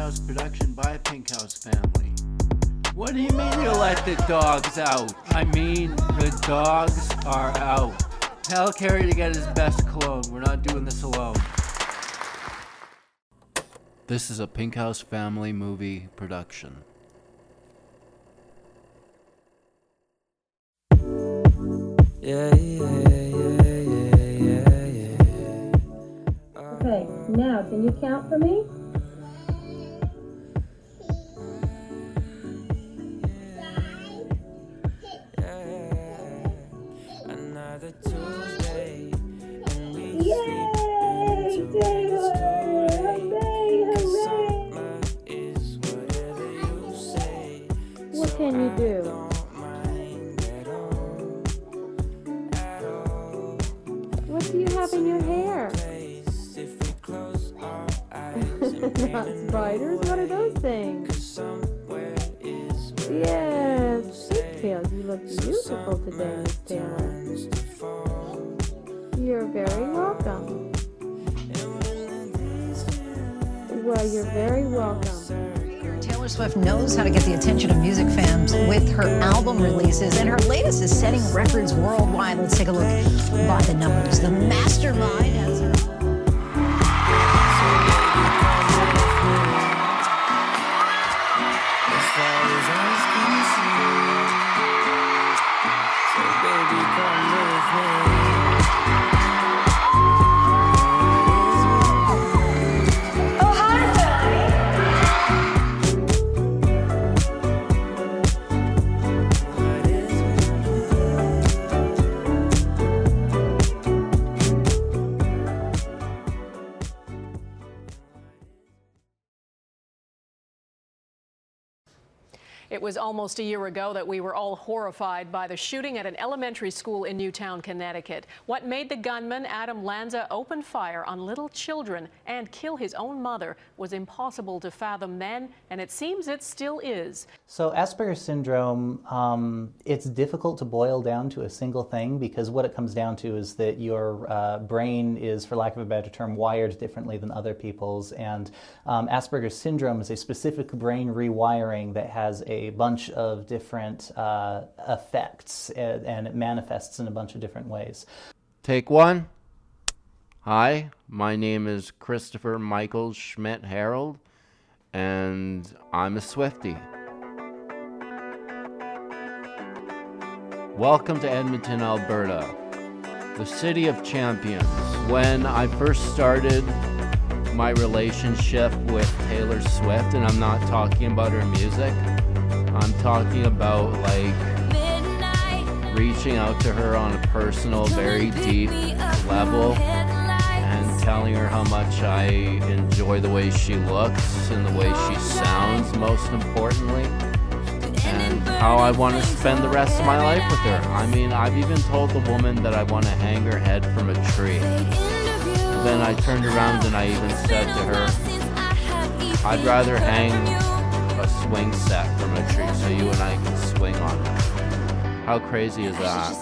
House production by Pink House family. What do you mean you let the dogs out? I mean, the dogs are out. Tell Carrie to get his best cologne. We're not doing this alone. This is a Pink House family movie production. Yeah, yeah, yeah, yeah, yeah, yeah. Okay, now can you count for me? And records. Let's take a look by the numbers. The mastermind has. It was almost a year ago that we were all horrified by the shooting at an elementary school in Newtown, Connecticut. What made the gunman, Adam Lanza, open fire on little children and kill his own mother was impossible to fathom then, and it seems it still is. So Asperger's syndrome, um, it's difficult to boil down to a single thing because what it comes down to is that your uh, brain is, for lack of a better term, wired differently than other people's. And um, Asperger's syndrome is a specific brain rewiring that has a bunch of different uh, effects and, and it manifests in a bunch of different ways. Take one. Hi, my name is Christopher Michael Schmidt Harold, and I'm a Swifty. Welcome to Edmonton, Alberta, the city of champions. When I first started my relationship with Taylor Swift, and I'm not talking about her music, I'm talking about like reaching out to her on a personal, very deep level and telling her how much I enjoy the way she looks and the way she sounds, most importantly, and how I want to spend the rest of my life with her. I mean, I've even told the woman that I want to hang her head from a tree. Then I turned around and I even said to her, I'd rather hang swing set from a tree so you and I can swing on it. How crazy is that?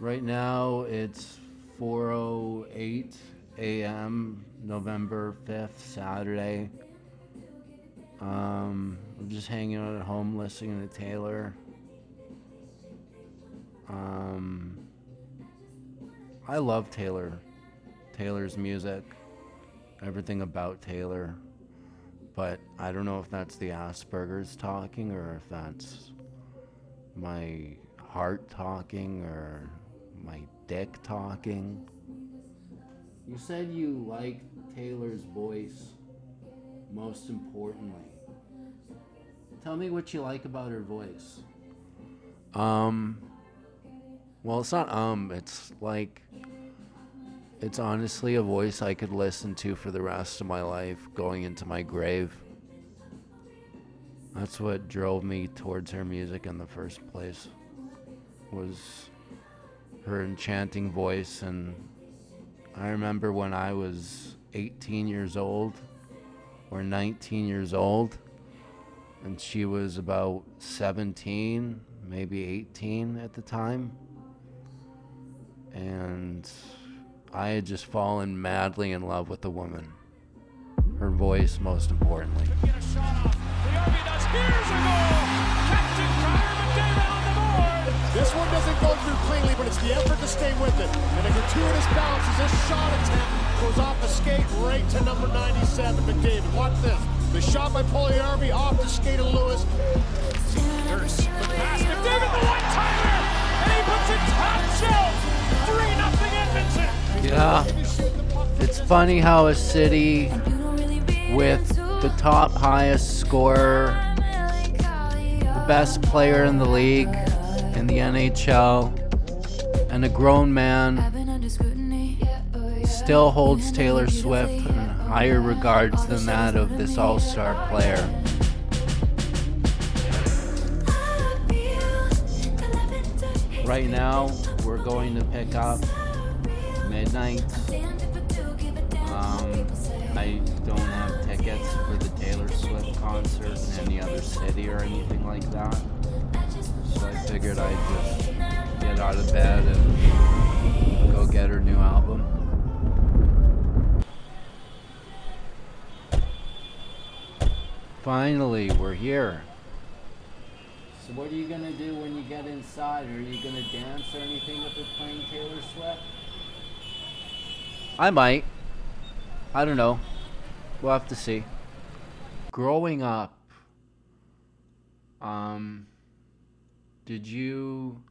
Right now it's 4:08 a.m. November 5th, Saturday. Um, I'm just hanging out at home listening to Taylor. Um, I love Taylor. Taylor's music, everything about Taylor. But I don't know if that's the Asperger's talking or if that's my heart talking or my dick talking. You said you like Taylor's voice most importantly. Tell me what you like about her voice. Um, well, it's not um, it's like it's honestly a voice I could listen to for the rest of my life going into my grave. That's what drove me towards her music in the first place. Was her enchanting voice and I remember when I was 18 years old or 19 years old and she was about 17, maybe 18 at the time. And I had just fallen madly in love with the woman. Her voice, most importantly. Get a shot off. The Army does. Here's a goal. Captain Connor McDavid on the board. This one doesn't go through cleanly, but it's the effort to stay with it. And a gratuitous bounce as this shot attempt goes off the skate right to number 97, McDavid. Watch this. The shot by Puljujarvi off the skate of Lewis. There's the pass. McDavid, the one timer. And he puts it top shelf. 3 nothing Edmonton. Yeah. It's funny how a city with the top highest scorer, the best player in the league, in the NHL, and a grown man still holds Taylor Swift in higher regards than that of this all star player. Right now, we're going to pick up midnight. Um, I don't have tickets for the Taylor Swift concert in any other city or anything like that. So I figured I'd just get out of bed and go get her new album. Finally, we're here. So what are you gonna do when you get inside? Are you gonna dance or anything if they're playing Taylor Swift? I might. I don't know. We'll have to see. Growing up, um, did you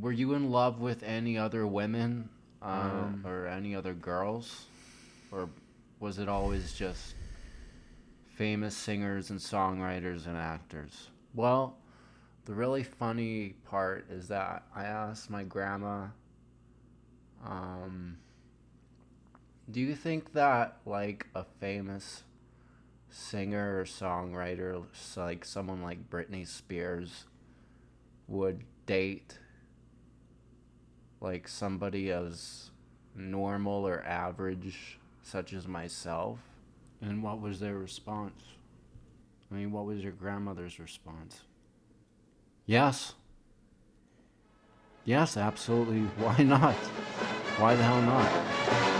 were you in love with any other women um, or any other girls, or was it always just famous singers and songwriters and actors? Well, the really funny part is that I asked my grandma, um, do you think that like a famous singer or songwriter, like someone like Britney Spears, would date like somebody as normal or average, such as myself? And what was their response? I mean, what was your grandmother's response? Yes. Yes, absolutely. Why not? Why the hell not?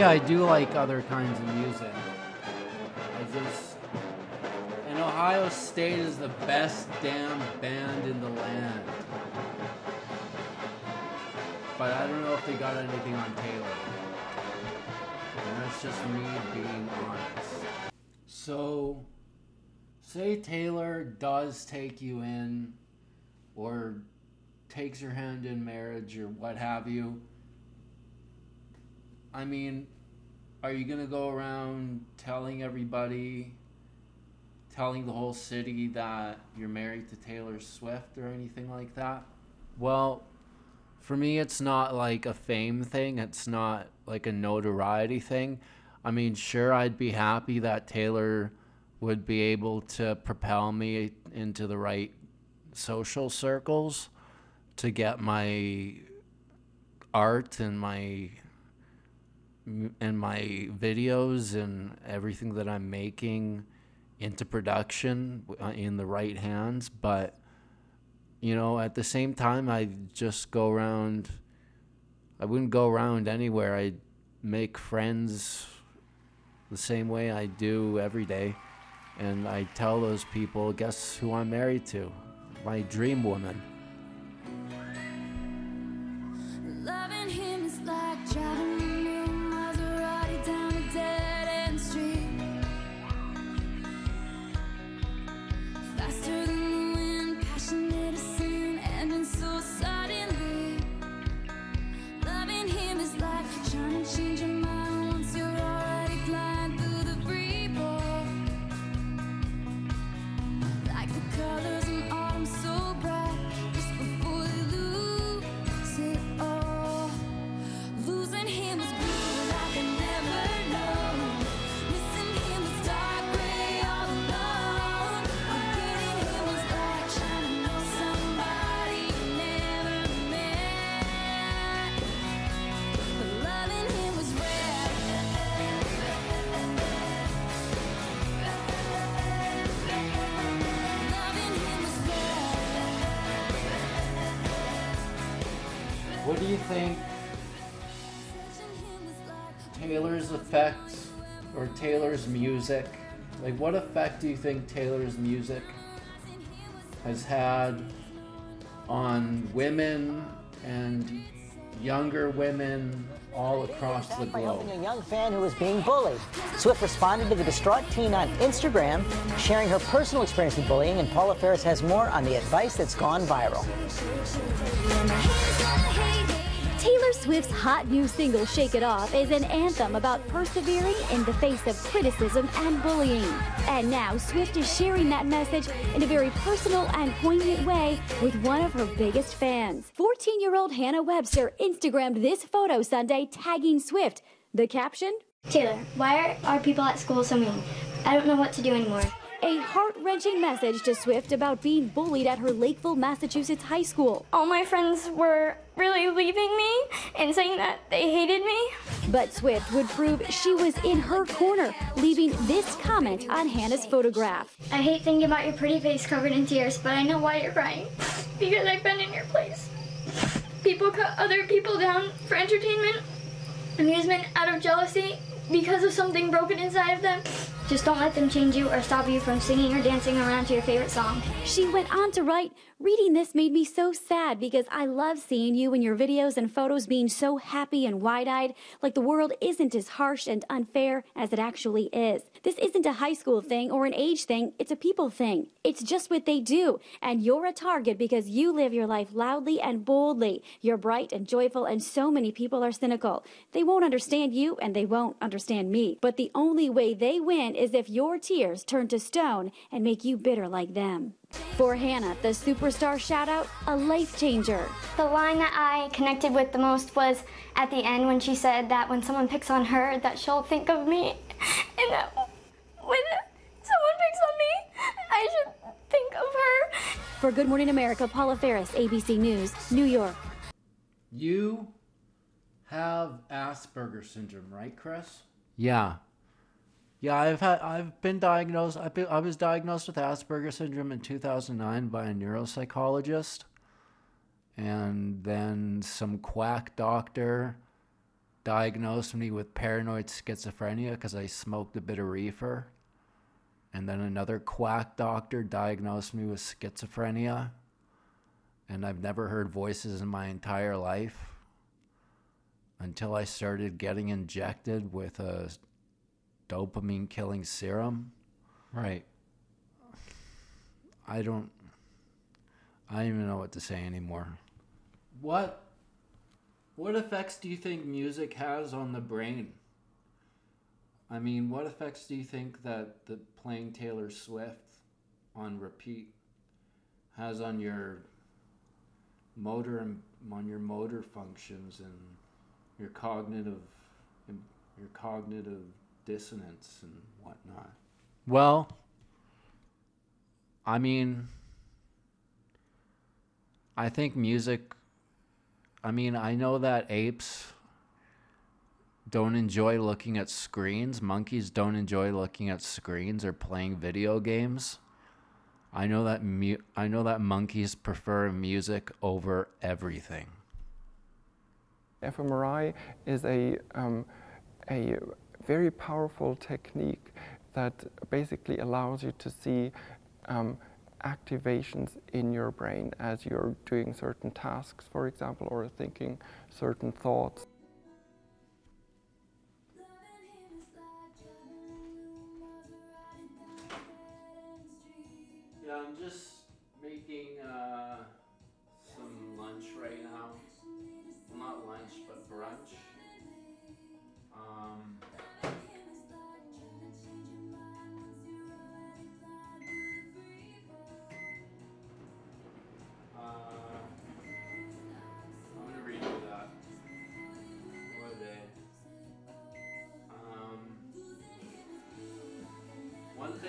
See, I do like other kinds of music. I just. And Ohio State is the best damn band in the land. But I don't know if they got anything on Taylor. And that's just me being honest. So, say Taylor does take you in, or takes your hand in marriage, or what have you. I mean, are you gonna go around telling everybody, telling the whole city that you're married to Taylor Swift or anything like that? Well, for me, it's not like a fame thing. It's not like a notoriety thing. I mean, sure, I'd be happy that Taylor would be able to propel me into the right social circles to get my art and my and my videos and everything that I'm making into production uh, in the right hands. But, you know, at the same time, I just go around, I wouldn't go around anywhere. I'd make friends the same way I do every day. And I tell those people, guess who I'm married to? My dream woman. Effect or Taylor's music? Like, what effect do you think Taylor's music has had on women and younger women all across the by globe? helping a young fan who was being bullied. Swift responded to the distraught teen on Instagram, sharing her personal experience with bullying, and Paula Faris has more on the advice that's gone viral. Taylor Swift's hot new single, Shake It Off, is an anthem about persevering in the face of criticism and bullying. And now Swift is sharing that message in a very personal and poignant way with one of her biggest fans. 14 year old Hannah Webster Instagrammed this photo Sunday, tagging Swift. The caption? Taylor, why are, are people at school so mean? I don't know what to do anymore. A heart wrenching message to Swift about being bullied at her Lakeville, Massachusetts high school. All my friends were really leaving me and saying that they hated me. But Swift would prove she was in her corner, leaving this comment on Hannah's photograph. I hate thinking about your pretty face covered in tears, but I know why you're crying. Because I've been in your place. People cut other people down for entertainment, amusement, out of jealousy, because of something broken inside of them. Just don't let them change you or stop you from singing or dancing around to your favorite song. She went on to write, Reading this made me so sad because I love seeing you in your videos and photos being so happy and wide eyed, like the world isn't as harsh and unfair as it actually is. This isn't a high school thing or an age thing, it's a people thing. It's just what they do. And you're a target because you live your life loudly and boldly. You're bright and joyful, and so many people are cynical. They won't understand you and they won't understand me. But the only way they win is if your tears turn to stone and make you bitter like them. For Hannah, the superstar shout out, a life changer. The line that I connected with the most was at the end when she said that when someone picks on her, that she'll think of me, and that when someone picks on me, I should think of her. For Good Morning America, Paula Faris, ABC News, New York. You have Asperger's syndrome, right, Chris? Yeah. Yeah, I've had I've been diagnosed I've been, I was diagnosed with Asperger's syndrome in 2009 by a neuropsychologist. And then some quack doctor diagnosed me with paranoid schizophrenia because I smoked a bit of reefer. And then another quack doctor diagnosed me with schizophrenia. And I've never heard voices in my entire life until I started getting injected with a dopamine killing serum. Right. I don't I don't even know what to say anymore. What what effects do you think music has on the brain? I mean, what effects do you think that the playing Taylor Swift on repeat has on your motor and on your motor functions and your cognitive your cognitive dissonance and whatnot? Well, I mean, I think music. I mean, I know that apes don't enjoy looking at screens. Monkeys don't enjoy looking at screens or playing video games. I know that mu- I know that monkeys prefer music over everything. fMRI is a um, a very powerful technique that basically allows you to see um, activations in your brain as you're doing certain tasks, for example, or thinking certain thoughts.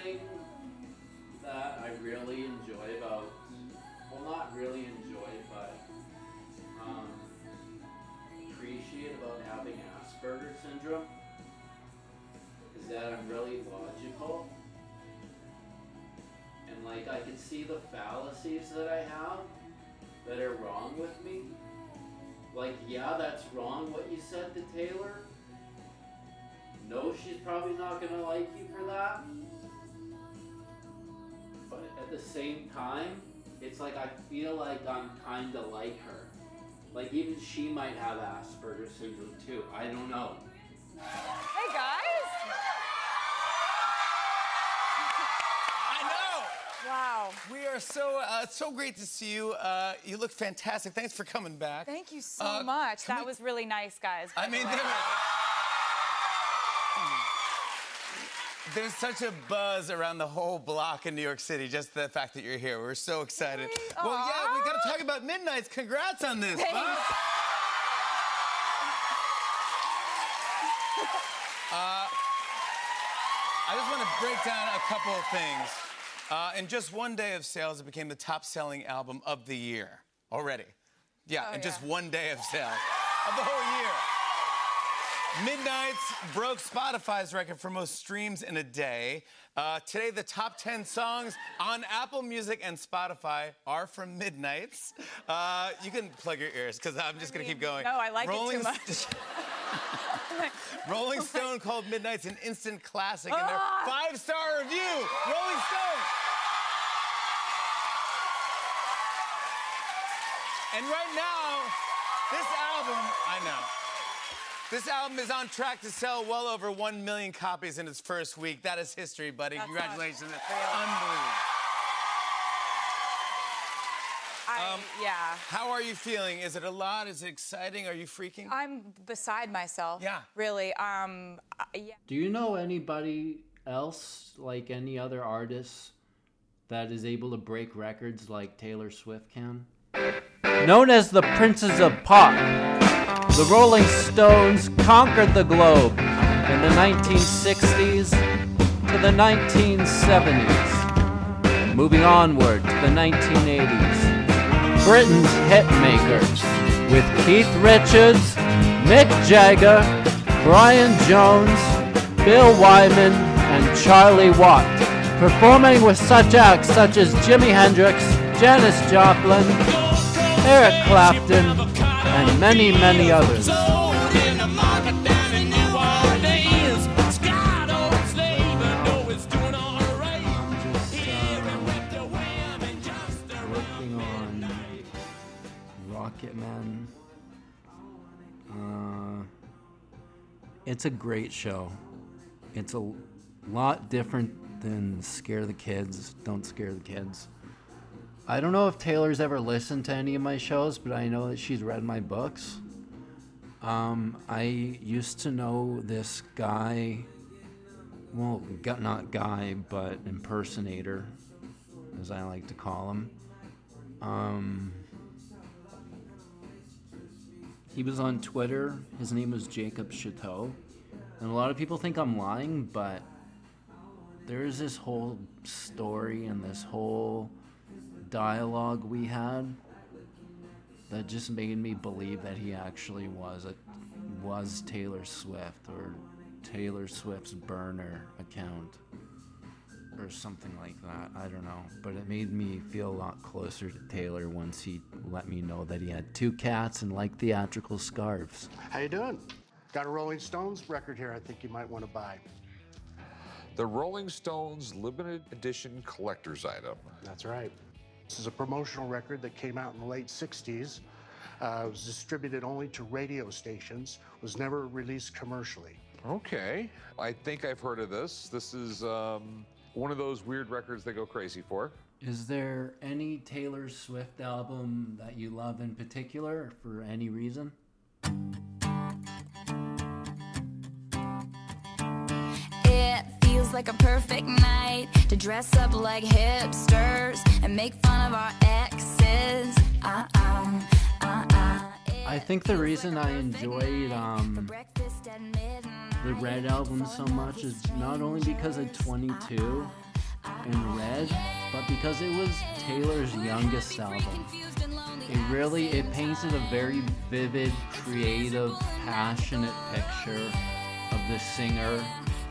Thing that I really enjoy about, well, not really enjoy, but um, appreciate about having Asperger's syndrome is that I'm really logical. And like I can see the fallacies that I have that are wrong with me. like, yeah, that's wrong what you said to Taylor. No, she's probably not gonna like you for that. But at the same time, it's like I feel like I'm kinda like her. Like even she might have Asperger's syndrome too. I don't know. Hey guys! I know. Wow. We are so uh, so great to see you. Uh, you look fantastic. Thanks for coming back. Thank you so Uh, much. That we- was really nice, guys. I mean, There's such a buzz around the whole block in New York City. Just the fact that you're here, we're so excited. Well, yeah, we got to talk about Midnights. Congrats on this. Uh, I just want to break down a couple of things. Uh, in just one day of sales, it became the top-selling album of the year already. Yeah, Oh, in just one day of sales of the whole year. Midnights broke Spotify's record for most streams in a day. Uh, today, the top 10 songs on Apple Music and Spotify are from Midnights. Uh, you can plug your ears because I'm just going to keep going. No, I like it too Rolling much. Rolling Stone called Midnights an instant classic in their Ah! five star review. Rolling Stone. And right now, this album, I know. This album is on track to sell well over 1 million copies in its first week. That is history, buddy. That's Congratulations. not Unbelievable. I, yeah. How are you feeling? Is it a lot? Is it exciting? Are you freaking? I'm beside myself. Yeah. Really. Um. uh, Yeah. Do you know anybody else, like any other artists, that is able to break records like Taylor Swift can? Known as the Princes of Pop, the Rolling Stones conquered the globe in the 1960s to the 1970s. Moving onward to the 1980s, Britain's hitmakers with Keith Richards, Mick Jagger, Brian Jones, Bill Wyman, and Charlie Watt, performing with such acts such as Jimi Hendrix, Janis Joplin, Eric Clapton, and many, many others. Uh, it's a great show. It's a lot different than Scare the Kids. Don't scare the kids. I don't know if Taylor's ever listened to any of my shows, but I know that she's read my books. Um, I used to know this guy, well, not guy, but impersonator, as I like to call him. Um, he was on Twitter. His name was Jacob Chateau. And a lot of people think I'm lying, but there's this whole story and this whole dialogue we had that just made me believe that he actually was a was Taylor Swift or Taylor Swift's burner account or something like that. I don't know, but it made me feel a lot closer to Taylor once he let me know that he had two cats and liked theatrical scarves. How you doing? Got a Rolling Stones record here I think you might want to buy. The Rolling Stones limited edition collector's item. That's right. This is a promotional record that came out in the late 60s. Uh, it was distributed only to radio stations, was never released commercially. Okay. I think I've heard of this. This is um, one of those weird records they go crazy for. Is there any Taylor Swift album that you love in particular for any reason? Feels like a perfect night to dress up like hipsters and make fun of our exes. Uh uh, uh. I think the reason I enjoyed um, the Red album so much is not only because of 22 and Red, but because it was Taylor's youngest album. It really it painted a very vivid, creative, passionate picture of the singer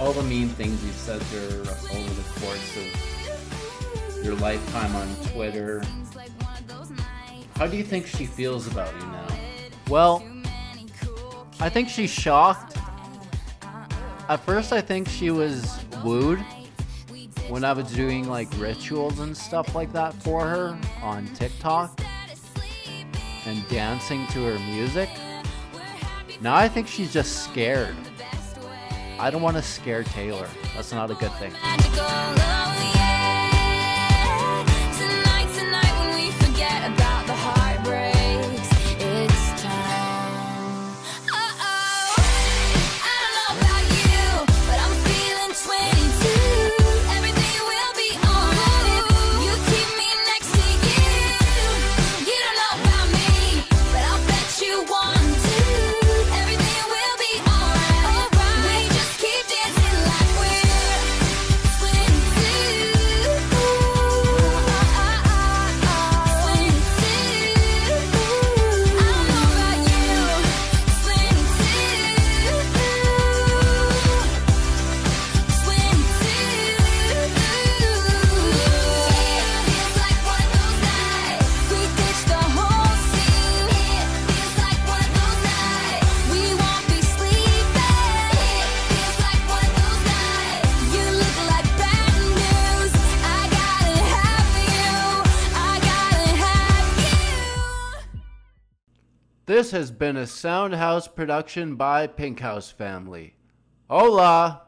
all the mean things you've said to her over the course of your lifetime on Twitter. How do you think she feels about you now? Well, I think she's shocked. At first, I think she was wooed when I was doing like rituals and stuff like that for her on TikTok and dancing to her music. Now I think she's just scared. I don't want to scare Taylor. That's not a good thing. This has been a Soundhouse production by Pink House Family. Hola!